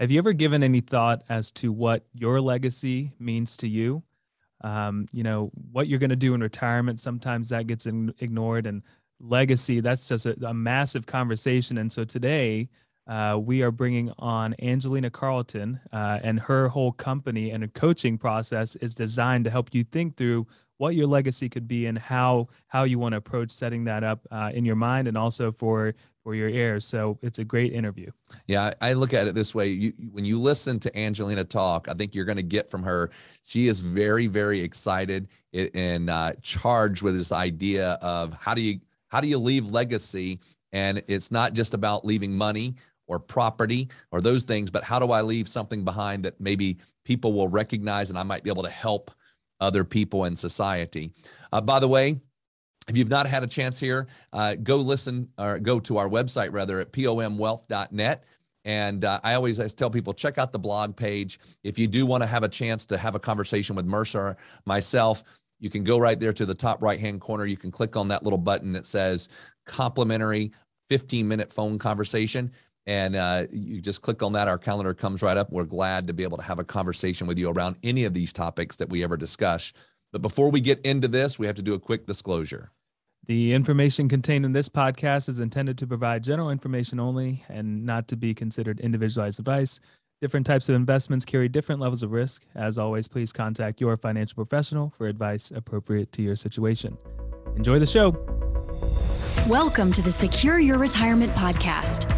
Have you ever given any thought as to what your legacy means to you? Um, you know, what you're going to do in retirement, sometimes that gets ignored, and legacy, that's just a, a massive conversation. And so today, uh, we are bringing on Angelina Carlton, uh, and her whole company and a coaching process is designed to help you think through what your legacy could be and how how you want to approach setting that up uh, in your mind and also for for your heirs. So it's a great interview. Yeah, I look at it this way: you, when you listen to Angelina talk, I think you're going to get from her. She is very, very excited and uh, charged with this idea of how do you how do you leave legacy, and it's not just about leaving money or property or those things, but how do I leave something behind that maybe people will recognize and I might be able to help other people in society. Uh, by the way, if you've not had a chance here, uh, go listen or go to our website rather at pomwealth.net. And uh, I always I tell people check out the blog page. If you do want to have a chance to have a conversation with Mercer, myself, you can go right there to the top right hand corner. You can click on that little button that says complimentary 15 minute phone conversation. And uh, you just click on that. Our calendar comes right up. We're glad to be able to have a conversation with you around any of these topics that we ever discuss. But before we get into this, we have to do a quick disclosure. The information contained in this podcast is intended to provide general information only and not to be considered individualized advice. Different types of investments carry different levels of risk. As always, please contact your financial professional for advice appropriate to your situation. Enjoy the show. Welcome to the Secure Your Retirement Podcast.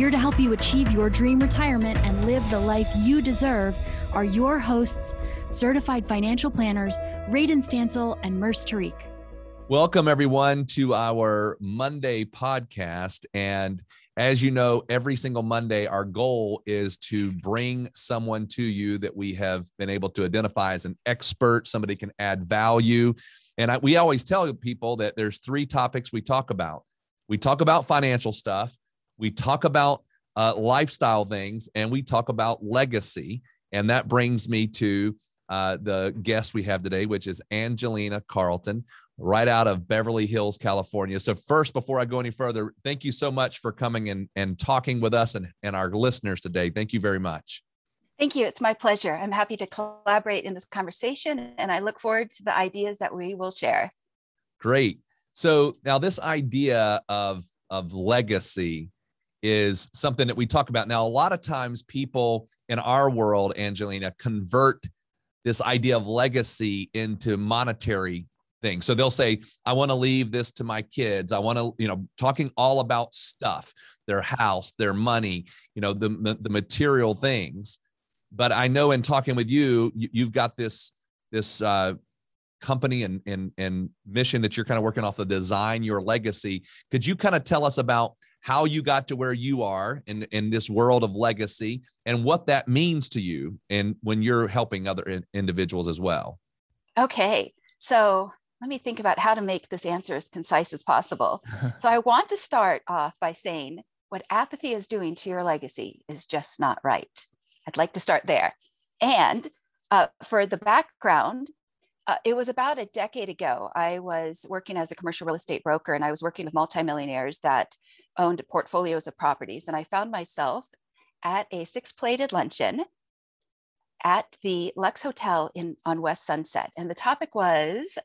Here to help you achieve your dream retirement and live the life you deserve are your hosts, certified financial planners, Radon Stancil and Murs Tariq. Welcome, everyone, to our Monday podcast. And as you know, every single Monday, our goal is to bring someone to you that we have been able to identify as an expert, somebody can add value. And I, we always tell people that there's three topics we talk about. We talk about financial stuff, we talk about uh, lifestyle things and we talk about legacy. And that brings me to uh, the guest we have today, which is Angelina Carlton, right out of Beverly Hills, California. So, first, before I go any further, thank you so much for coming and, and talking with us and, and our listeners today. Thank you very much. Thank you. It's my pleasure. I'm happy to collaborate in this conversation, and I look forward to the ideas that we will share. Great. So, now this idea of, of legacy is something that we talk about. Now, a lot of times people in our world, Angelina, convert this idea of legacy into monetary things. So they'll say, I want to leave this to my kids. I want to, you know, talking all about stuff, their house, their money, you know, the, the material things. But I know in talking with you, you've got this, this, uh, company and, and, and mission that you're kind of working off the design your legacy. Could you kind of tell us about how you got to where you are in, in this world of legacy and what that means to you and when you're helping other in, individuals as well. Okay. So let me think about how to make this answer as concise as possible. so I want to start off by saying what apathy is doing to your legacy is just not right. I'd like to start there. And uh, for the background, uh, it was about a decade ago. I was working as a commercial real estate broker and I was working with multimillionaires that owned portfolios of properties. And I found myself at a six plated luncheon at the Luxe Hotel in, on West Sunset. And the topic was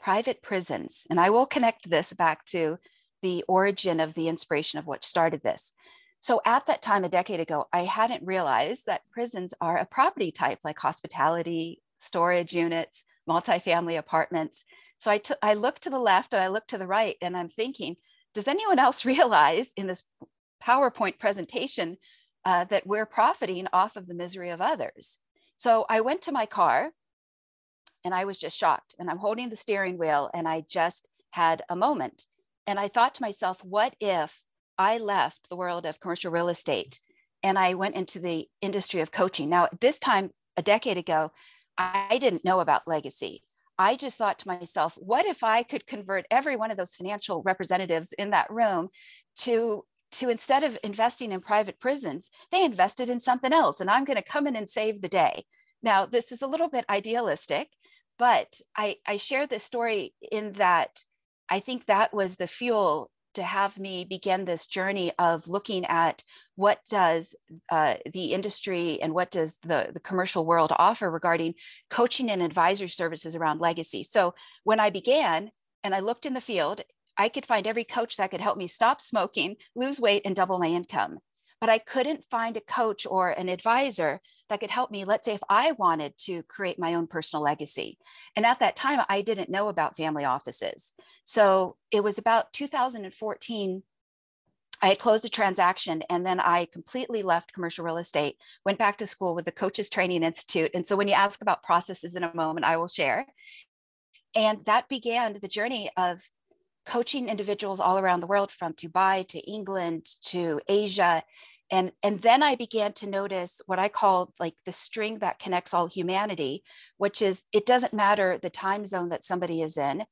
private prisons. And I will connect this back to the origin of the inspiration of what started this. So at that time, a decade ago, I hadn't realized that prisons are a property type like hospitality, storage units, multifamily apartments. So I, t- I look to the left and I look to the right, and I'm thinking, does anyone else realize in this PowerPoint presentation uh, that we're profiting off of the misery of others? So I went to my car and I was just shocked. And I'm holding the steering wheel and I just had a moment. And I thought to myself, what if I left the world of commercial real estate and I went into the industry of coaching. Now, this time, a decade ago, I didn't know about legacy. I just thought to myself, what if I could convert every one of those financial representatives in that room to to instead of investing in private prisons, they invested in something else and I'm going to come in and save the day. Now, this is a little bit idealistic, but I, I share this story in that I think that was the fuel to have me begin this journey of looking at what does uh, the industry and what does the, the commercial world offer regarding coaching and advisory services around legacy. So when I began and I looked in the field, I could find every coach that could help me stop smoking, lose weight, and double my income. But I couldn't find a coach or an advisor that could help me, let's say, if I wanted to create my own personal legacy. And at that time, I didn't know about family offices. So it was about 2014. I had closed a transaction and then I completely left commercial real estate, went back to school with the Coaches Training Institute. And so when you ask about processes in a moment, I will share. And that began the journey of coaching individuals all around the world from Dubai to England to Asia and and then i began to notice what i call like the string that connects all humanity which is it doesn't matter the time zone that somebody is in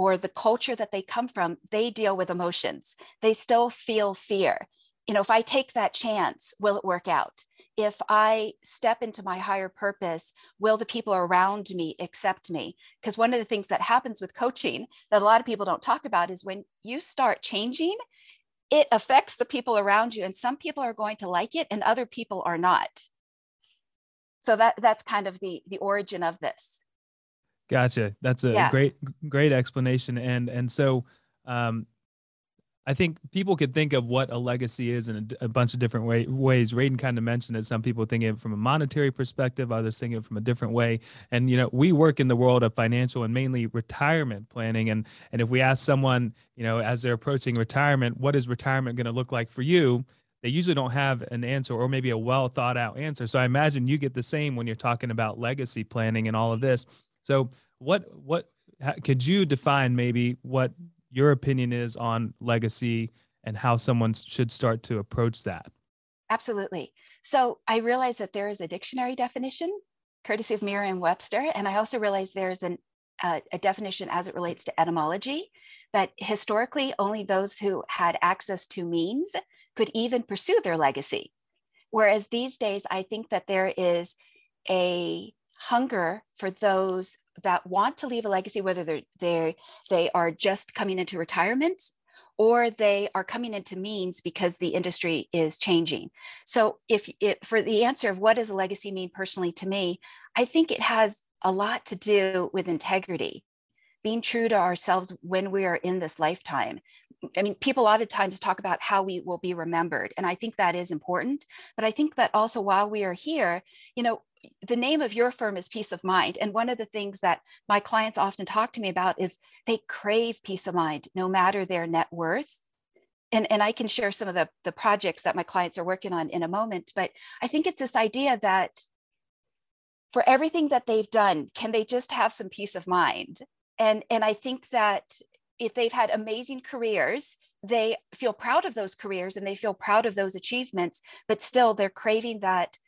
or the culture that they come from they deal with emotions. They still feel fear. You know if i take that chance will it work out? If i step into my higher purpose will the people around me accept me? Because one of the things that happens with coaching that a lot of people don't talk about is when you start changing it affects the people around you and some people are going to like it and other people are not. So that that's kind of the the origin of this. Gotcha. That's a yeah. great great explanation. And and so um I think people could think of what a legacy is in a, a bunch of different way, ways. Radon kind of mentioned it. Some people think it from a monetary perspective, others think it from a different way. And you know, we work in the world of financial and mainly retirement planning. And and if we ask someone, you know, as they're approaching retirement, what is retirement going to look like for you? They usually don't have an answer or maybe a well thought out answer. So I imagine you get the same when you're talking about legacy planning and all of this. So what what could you define maybe what your opinion is on legacy and how someone should start to approach that. Absolutely. So I realize that there is a dictionary definition, courtesy of Merriam-Webster, and I also realize there's an, uh, a definition as it relates to etymology that historically only those who had access to means could even pursue their legacy. Whereas these days, I think that there is a hunger for those that want to leave a legacy, whether they're, they they are just coming into retirement or they are coming into means because the industry is changing. So if it, for the answer of what does a legacy mean personally to me, I think it has a lot to do with integrity, being true to ourselves when we are in this lifetime. I mean, people a lot of times talk about how we will be remembered, and I think that is important. But I think that also while we are here, you know, the name of your firm is peace of mind. And one of the things that my clients often talk to me about is they crave peace of mind, no matter their net worth. And, and I can share some of the, the projects that my clients are working on in a moment. But I think it's this idea that for everything that they've done, can they just have some peace of mind? And, and I think that if they've had amazing careers, they feel proud of those careers and they feel proud of those achievements, but still they're craving that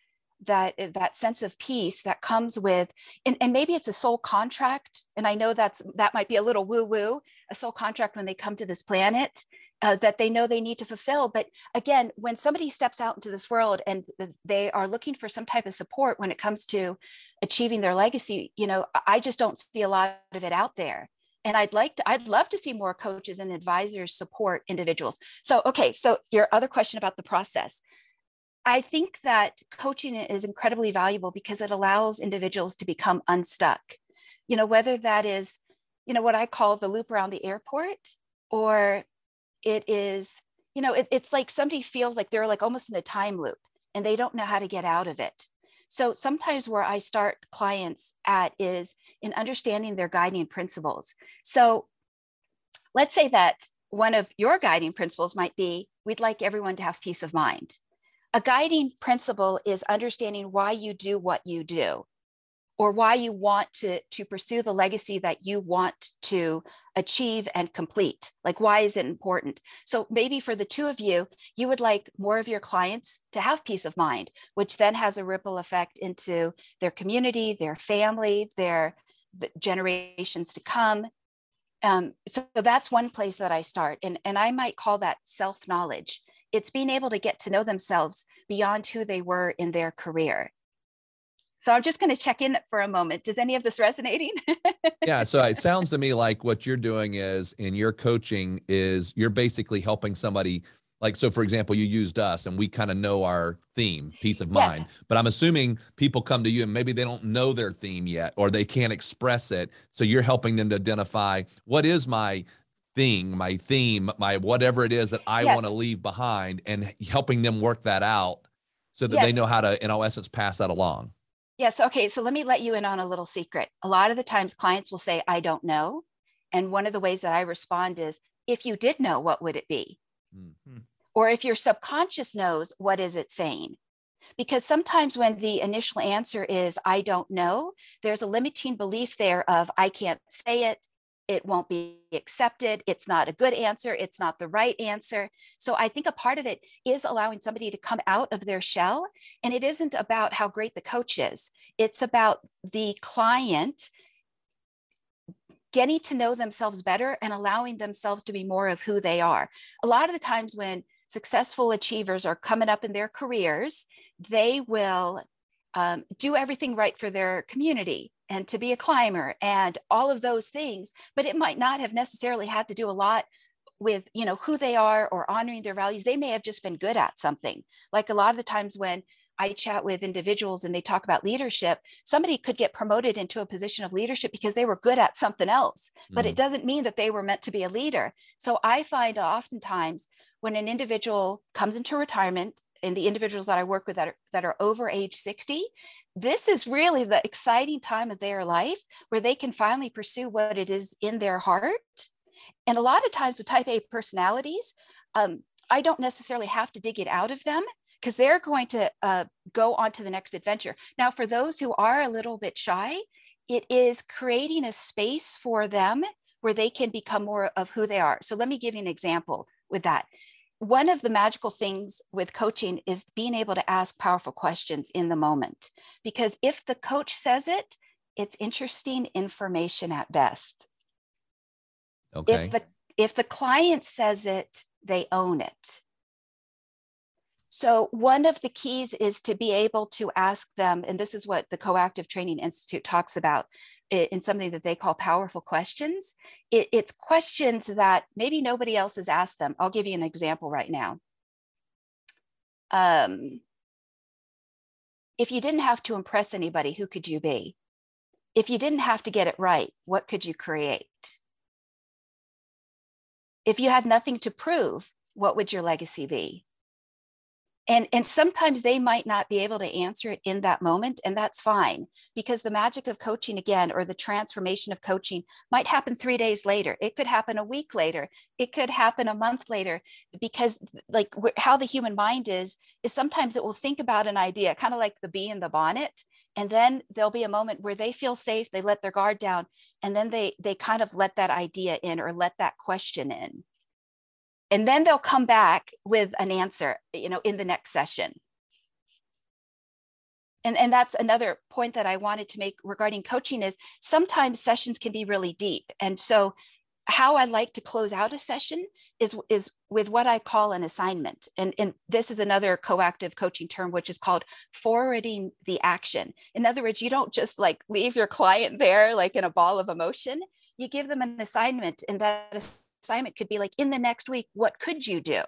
that that sense of peace that comes with and, and maybe it's a soul contract and i know that's that might be a little woo woo a soul contract when they come to this planet uh, that they know they need to fulfill. But again when somebody steps out into this world and they are looking for some type of support when it comes to achieving their legacy you know i just don't see a lot of it out there and i'd like to i'd love to see more coaches and advisors support individuals so okay so your other question about the process I think that coaching is incredibly valuable because it allows individuals to become unstuck. You know, whether that is, you know, what I call the loop around the airport, or it is, you know, it, it's like somebody feels like they're like almost in a time loop and they don't know how to get out of it. So sometimes where I start clients at is in understanding their guiding principles. So let's say that one of your guiding principles might be we'd like everyone to have peace of mind a guiding principle is understanding why you do what you do or why you want to, to pursue the legacy that you want to achieve and complete. Like, why is it important? So, maybe for the two of you, you would like more of your clients to have peace of mind, which then has a ripple effect into their community, their family, their the generations to come. Um, so, so that's one place that I start. And, and I might call that self knowledge. It's being able to get to know themselves beyond who they were in their career. So I'm just going to check in for a moment. Does any of this resonating? yeah. So it sounds to me like what you're doing is in your coaching is you're basically helping somebody. Like, so for example, you used us and we kind of know our theme, peace of mind. Yes. But I'm assuming people come to you and maybe they don't know their theme yet or they can't express it. So you're helping them to identify what is my thing, my theme, my whatever it is that I yes. want to leave behind and helping them work that out so that yes. they know how to, in all essence, pass that along. Yes. Okay. So let me let you in on a little secret. A lot of the times clients will say, I don't know. And one of the ways that I respond is, if you did know, what would it be? Mm-hmm. Or if your subconscious knows, what is it saying? Because sometimes when the initial answer is, I don't know, there's a limiting belief there of, I can't say it, it won't be accepted. It's not a good answer. It's not the right answer. So I think a part of it is allowing somebody to come out of their shell. And it isn't about how great the coach is, it's about the client getting to know themselves better and allowing themselves to be more of who they are. A lot of the times when successful achievers are coming up in their careers, they will um, do everything right for their community and to be a climber and all of those things but it might not have necessarily had to do a lot with you know who they are or honoring their values they may have just been good at something like a lot of the times when I chat with individuals and they talk about leadership, somebody could get promoted into a position of leadership because they were good at something else, but mm. it doesn't mean that they were meant to be a leader. So I find oftentimes when an individual comes into retirement, and the individuals that I work with that are, that are over age 60, this is really the exciting time of their life where they can finally pursue what it is in their heart. And a lot of times with type A personalities, um, I don't necessarily have to dig it out of them because they're going to uh, go on to the next adventure. Now, for those who are a little bit shy, it is creating a space for them where they can become more of who they are. So let me give you an example with that one of the magical things with coaching is being able to ask powerful questions in the moment. Because if the coach says it, it's interesting information at best. Okay. If the if the client says it, they own it. So, one of the keys is to be able to ask them, and this is what the Coactive Training Institute talks about in something that they call powerful questions. It, it's questions that maybe nobody else has asked them. I'll give you an example right now. Um, if you didn't have to impress anybody, who could you be? If you didn't have to get it right, what could you create? If you had nothing to prove, what would your legacy be? And and sometimes they might not be able to answer it in that moment and that's fine because the magic of coaching again or the transformation of coaching might happen 3 days later. It could happen a week later. It could happen a month later because like how the human mind is is sometimes it will think about an idea kind of like the bee in the bonnet and then there'll be a moment where they feel safe they let their guard down and then they they kind of let that idea in or let that question in and then they'll come back with an answer you know in the next session. And, and that's another point that i wanted to make regarding coaching is sometimes sessions can be really deep. And so how i like to close out a session is is with what i call an assignment. And, and this is another coactive coaching term which is called forwarding the action. In other words you don't just like leave your client there like in a ball of emotion. You give them an assignment and that assignment could be like in the next week what could you do?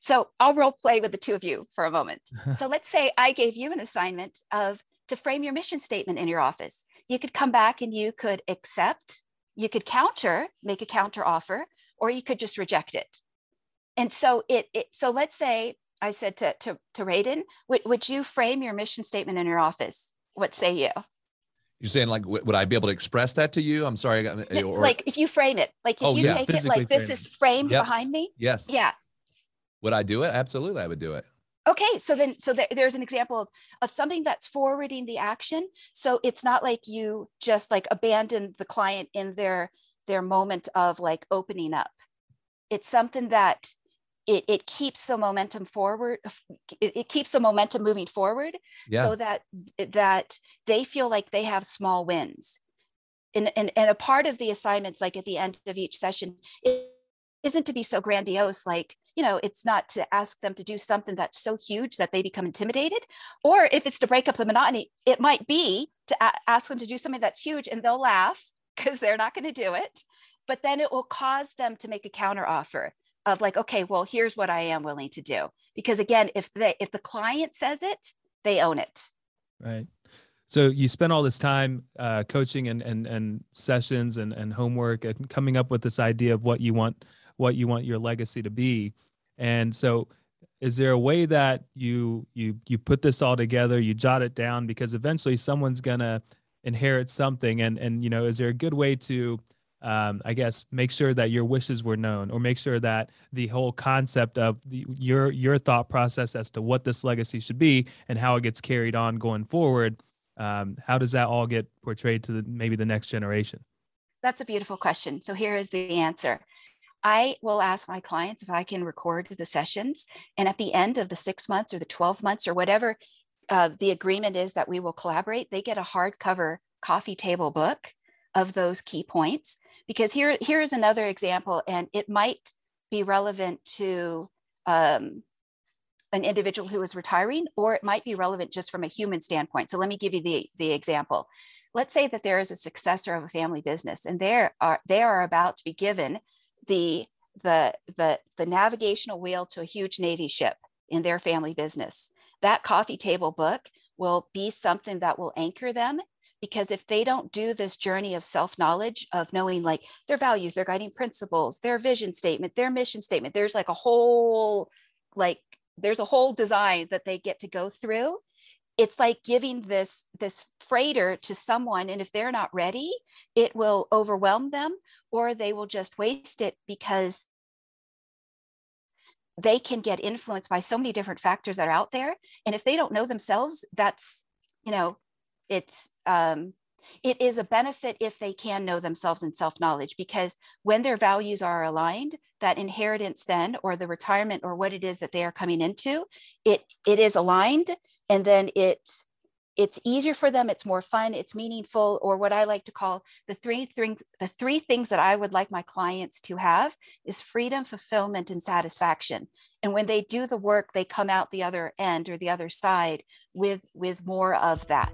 So i'll role play with the two of you for a moment. So let's say i gave you an assignment of to frame your mission statement in your office. You could come back and you could accept you could counter make a counter offer or you could just reject it. And so it, it so let's say i said to to, to Radon, would, would you frame your mission statement in your office? What say you you're saying like, would I be able to express that to you? I'm sorry. Or, like if you frame it, like if oh, you yeah. take it like this is framed yep. behind me. Yes. Yeah. Would I do it? Absolutely, I would do it. Okay, so then, so there, there's an example of, of something that's forwarding the action. So it's not like you just like abandon the client in their their moment of like opening up. It's something that it, it keeps the momentum forward. Uh, it, it keeps the momentum moving forward, yeah. so that that they feel like they have small wins. And, and and a part of the assignments, like at the end of each session, isn't to be so grandiose, like you know, it's not to ask them to do something that's so huge that they become intimidated. Or if it's to break up the monotony, it might be to a- ask them to do something that's huge and they'll laugh because they're not going to do it. But then it will cause them to make a counter offer of like, okay, well, here's what I am willing to do. Because again, if they if the client says it, they own it. Right. So you spend all this time uh, coaching and, and and sessions and, and homework and coming up with this idea of what you want what you want your legacy to be. And so is there a way that you you you put this all together, you jot it down because eventually someone's going to inherit something and and you know is there a good way to um, I guess make sure that your wishes were known, or make sure that the whole concept of the, your your thought process as to what this legacy should be and how it gets carried on going forward. Um, how does that all get portrayed to the, maybe the next generation? That's a beautiful question. So here is the answer. I will ask my clients if I can record the sessions. And at the end of the six months or the 12 months or whatever uh, the agreement is that we will collaborate, they get a hardcover coffee table book of those key points. Because here, here's another example, and it might be relevant to um, an individual who is retiring, or it might be relevant just from a human standpoint. So let me give you the, the example. Let's say that there is a successor of a family business, and they are they are about to be given the the the the navigational wheel to a huge navy ship in their family business that coffee table book will be something that will anchor them because if they don't do this journey of self knowledge of knowing like their values their guiding principles their vision statement their mission statement there's like a whole like there's a whole design that they get to go through it's like giving this this freighter to someone and if they're not ready it will overwhelm them or they will just waste it because they can get influenced by so many different factors that are out there and if they don't know themselves that's you know it's um it is a benefit if they can know themselves in self-knowledge because when their values are aligned that inheritance then or the retirement or what it is that they are coming into it it is aligned and then it it's easier for them it's more fun it's meaningful or what i like to call the three things the three things that i would like my clients to have is freedom fulfillment and satisfaction and when they do the work they come out the other end or the other side with with more of that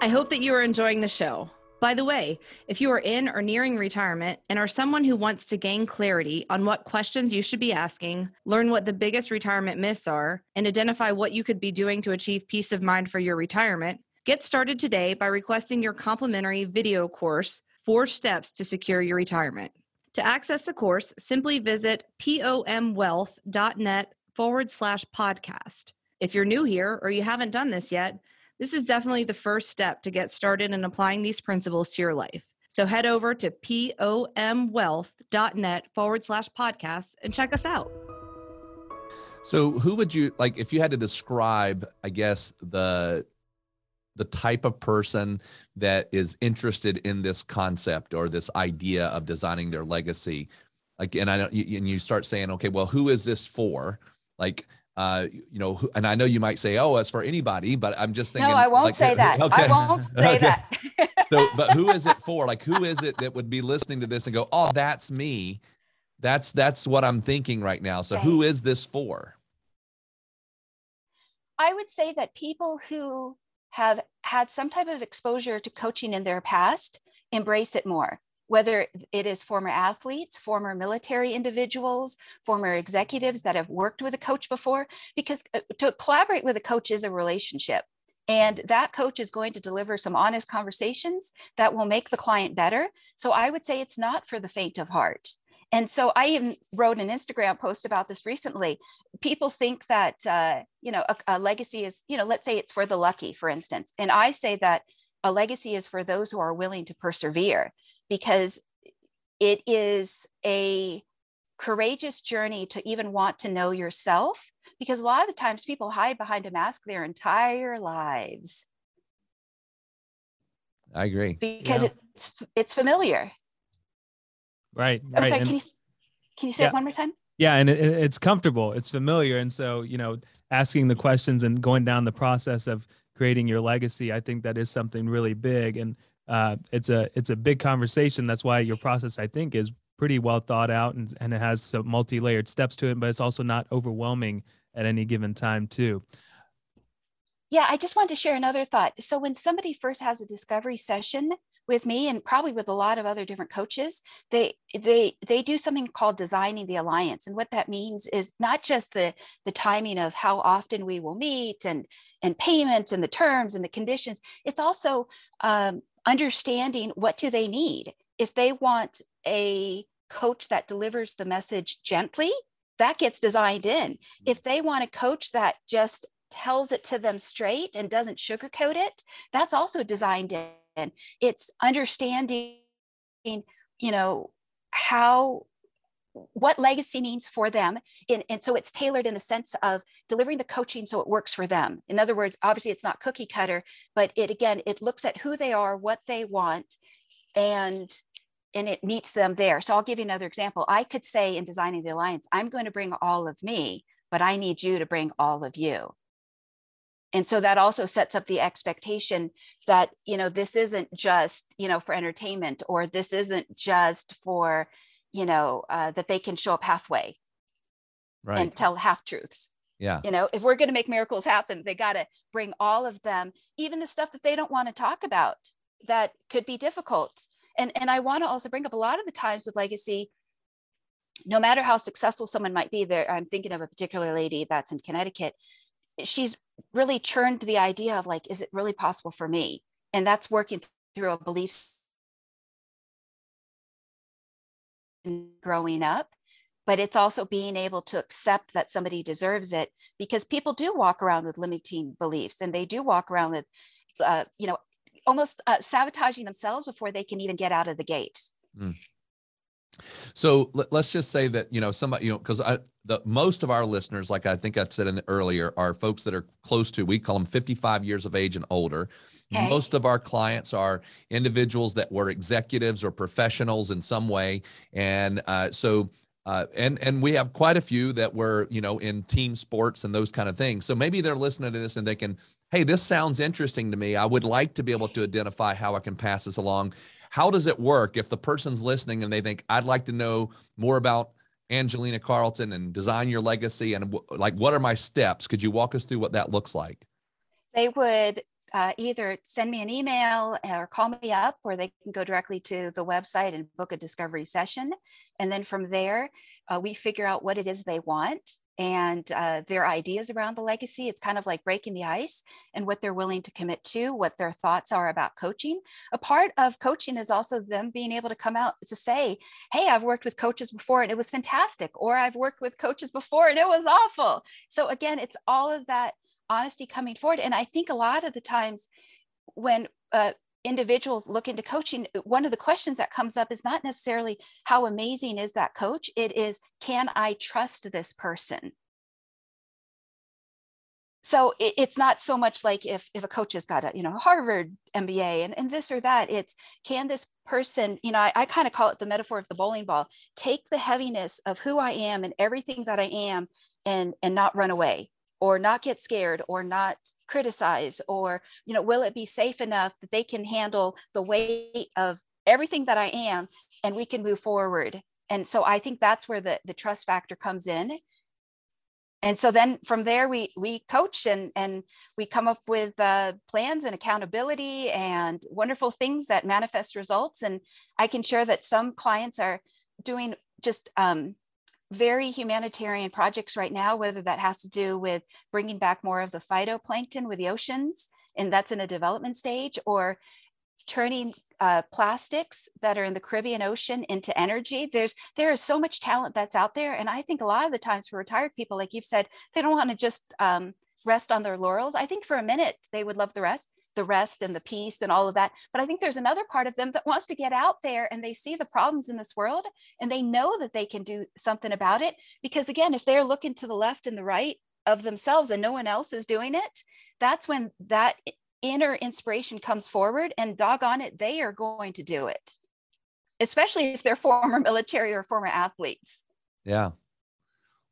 i hope that you are enjoying the show by the way, if you are in or nearing retirement and are someone who wants to gain clarity on what questions you should be asking, learn what the biggest retirement myths are, and identify what you could be doing to achieve peace of mind for your retirement, get started today by requesting your complimentary video course, Four Steps to Secure Your Retirement. To access the course, simply visit pomwealth.net forward slash podcast. If you're new here or you haven't done this yet, this is definitely the first step to get started in applying these principles to your life. So head over to pomwealth.net forward slash podcast and check us out. So who would you like if you had to describe, I guess, the the type of person that is interested in this concept or this idea of designing their legacy? Like, and I know, and you start saying, okay, well, who is this for? Like, uh, you know, and I know you might say, "Oh, it's for anybody," but I'm just thinking. No, I won't like, say that. Okay. I won't say okay. that. so, but who is it for? Like, who is it that would be listening to this and go, "Oh, that's me." That's that's what I'm thinking right now. So, who is this for? I would say that people who have had some type of exposure to coaching in their past embrace it more whether it is former athletes, former military individuals, former executives that have worked with a coach before, because uh, to collaborate with a coach is a relationship. And that coach is going to deliver some honest conversations that will make the client better. So I would say it's not for the faint of heart. And so I even wrote an Instagram post about this recently. People think that, uh, you know, a, a legacy is, you know, let's say it's for the lucky, for instance. And I say that a legacy is for those who are willing to persevere because it is a courageous journey to even want to know yourself because a lot of the times people hide behind a mask their entire lives. I agree. Because yeah. it's it's familiar. Right. Oh, right. sorry, can you can you say yeah. it one more time? Yeah, and it, it's comfortable, it's familiar, and so you know, asking the questions and going down the process of creating your legacy, I think that is something really big, and uh, it's a it's a big conversation. That's why your process, I think, is pretty well thought out and, and it has some multi-layered steps to it, but it's also not overwhelming at any given time too. Yeah, I just wanted to share another thought. So when somebody first has a discovery session with me and probably with a lot of other different coaches, they they they do something called designing the alliance. And what that means is not just the the timing of how often we will meet and and payments and the terms and the conditions. It's also um, understanding what do they need. If they want a coach that delivers the message gently, that gets designed in. If they want a coach that just tells it to them straight and doesn't sugarcoat it, that's also designed in. It's understanding, you know, how what legacy means for them in, and so it's tailored in the sense of delivering the coaching so it works for them in other words obviously it's not cookie cutter but it again it looks at who they are what they want and and it meets them there. So I'll give you another example. I could say in designing the alliance, I'm going to bring all of me, but I need you to bring all of you. And so that also sets up the expectation that, you know, this isn't just, you know, for entertainment or this isn't just for, you know, uh, that they can show up halfway right. and tell half truths. Yeah. You know, if we're going to make miracles happen, they got to bring all of them, even the stuff that they don't want to talk about that could be difficult and and i want to also bring up a lot of the times with legacy no matter how successful someone might be there i'm thinking of a particular lady that's in connecticut she's really churned the idea of like is it really possible for me and that's working through a belief growing up but it's also being able to accept that somebody deserves it because people do walk around with limiting beliefs and they do walk around with uh, you know almost uh, sabotaging themselves before they can even get out of the gate. Mm. So let, us just say that you know somebody you know because I the most of our listeners, like I think I said in earlier, are folks that are close to we call them 55 years of age and older. Okay. Most of our clients are individuals that were executives or professionals in some way, and uh, so uh, and and we have quite a few that were you know in team sports and those kind of things. So maybe they're listening to this and they can hey, this sounds interesting to me. I would like to be able to identify how I can pass this along. How does it work if the person's listening and they think, I'd like to know more about Angelina Carlton and design your legacy and like what are my steps? Could you walk us through what that looks like? They would uh, either send me an email or call me up, or they can go directly to the website and book a discovery session. And then from there, uh, we figure out what it is they want and uh, their ideas around the legacy. It's kind of like breaking the ice and what they're willing to commit to, what their thoughts are about coaching. A part of coaching is also them being able to come out to say, Hey, I've worked with coaches before and it was fantastic, or I've worked with coaches before and it was awful. So, again, it's all of that honesty coming forward. And I think a lot of the times when uh, individuals look into coaching, uh, one of the questions that comes up is not necessarily how amazing is that coach, it is can I trust this person? So it, it's not so much like if, if a coach has got a you know Harvard MBA and, and this or that, it's can this person, you know, I, I kind of call it the metaphor of the bowling ball, take the heaviness of who I am and everything that I am and and not run away or not get scared or not criticize or you know will it be safe enough that they can handle the weight of everything that i am and we can move forward? And so i think that's where the, the trust factor comes in. And so then from there we we coach and and we come up with uh, plans and accountability and wonderful things that manifest results. And i can share that some clients are doing just um, very humanitarian projects right now, whether that has to do with bringing back more of the phytoplankton with the oceans, and that's in a development stage, or turning uh, plastics that are in the Caribbean Ocean into energy. There's there is so much talent that's out there, and I think a lot of the times for retired people, like you've said, they don't want to just um, rest on their laurels. I think for a minute they would love the rest, the rest and the peace and all of that. But I think there's another part of them that wants to get out there and they see the problems in this world and they know that they can do something about it. Because again, if they're looking to the left and the right of themselves and no one else is doing it, that's when that inner inspiration comes forward and doggone it, they are going to do it, especially if they're former military or former athletes. Yeah.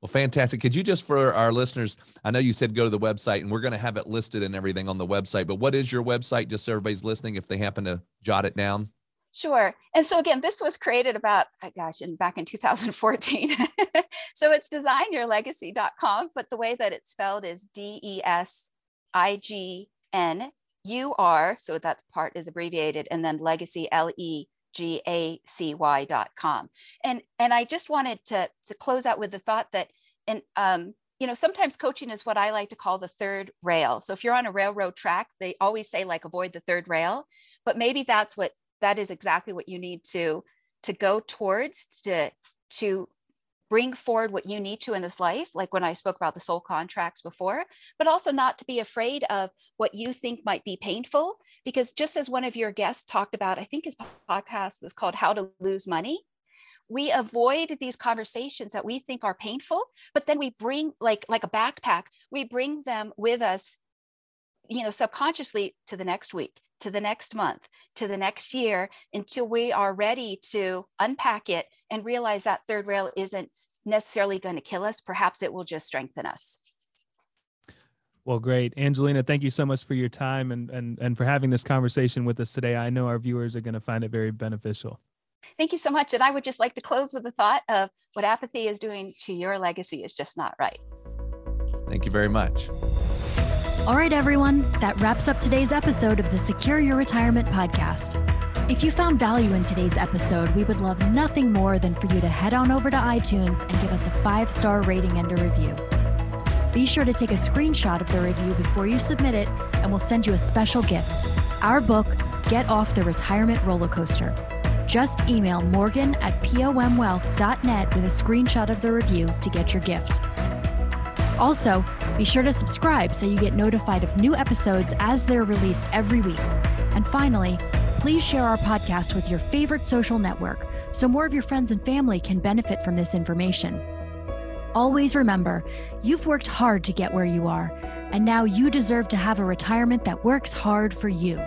Well, fantastic. Could you just for our listeners, I know you said go to the website and we're going to have it listed and everything on the website, but what is your website just so everybody's listening if they happen to jot it down? Sure. And so again, this was created about, oh gosh, in back in 2014. so it's designyourlegacy.com, but the way that it's spelled is D E S I G N U R. So that part is abbreviated, and then legacy L E G A C Y dot com. And and I just wanted to to close out with the thought that and um, you know sometimes coaching is what I like to call the third rail. So if you're on a railroad track, they always say like avoid the third rail, but maybe that's what that is exactly what you need to to go towards to to bring forward what you need to in this life, like when I spoke about the soul contracts before, but also not to be afraid of what you think might be painful. Because just as one of your guests talked about, I think his podcast was called How to Lose Money. We avoid these conversations that we think are painful, but then we bring like like a backpack, we bring them with us, you know, subconsciously to the next week, to the next month, to the next year until we are ready to unpack it and realize that third rail isn't necessarily going to kill us. Perhaps it will just strengthen us. Well, great. Angelina, thank you so much for your time and, and, and for having this conversation with us today. I know our viewers are going to find it very beneficial. Thank you so much. And I would just like to close with the thought of what apathy is doing to your legacy is just not right. Thank you very much. All right, everyone, that wraps up today's episode of the Secure Your Retirement podcast. If you found value in today's episode, we would love nothing more than for you to head on over to iTunes and give us a five star rating and a review. Be sure to take a screenshot of the review before you submit it, and we'll send you a special gift our book, Get Off the Retirement Roller Coaster. Just email morgan at pomwealth.net with a screenshot of the review to get your gift. Also, be sure to subscribe so you get notified of new episodes as they're released every week. And finally, please share our podcast with your favorite social network so more of your friends and family can benefit from this information. Always remember, you've worked hard to get where you are, and now you deserve to have a retirement that works hard for you.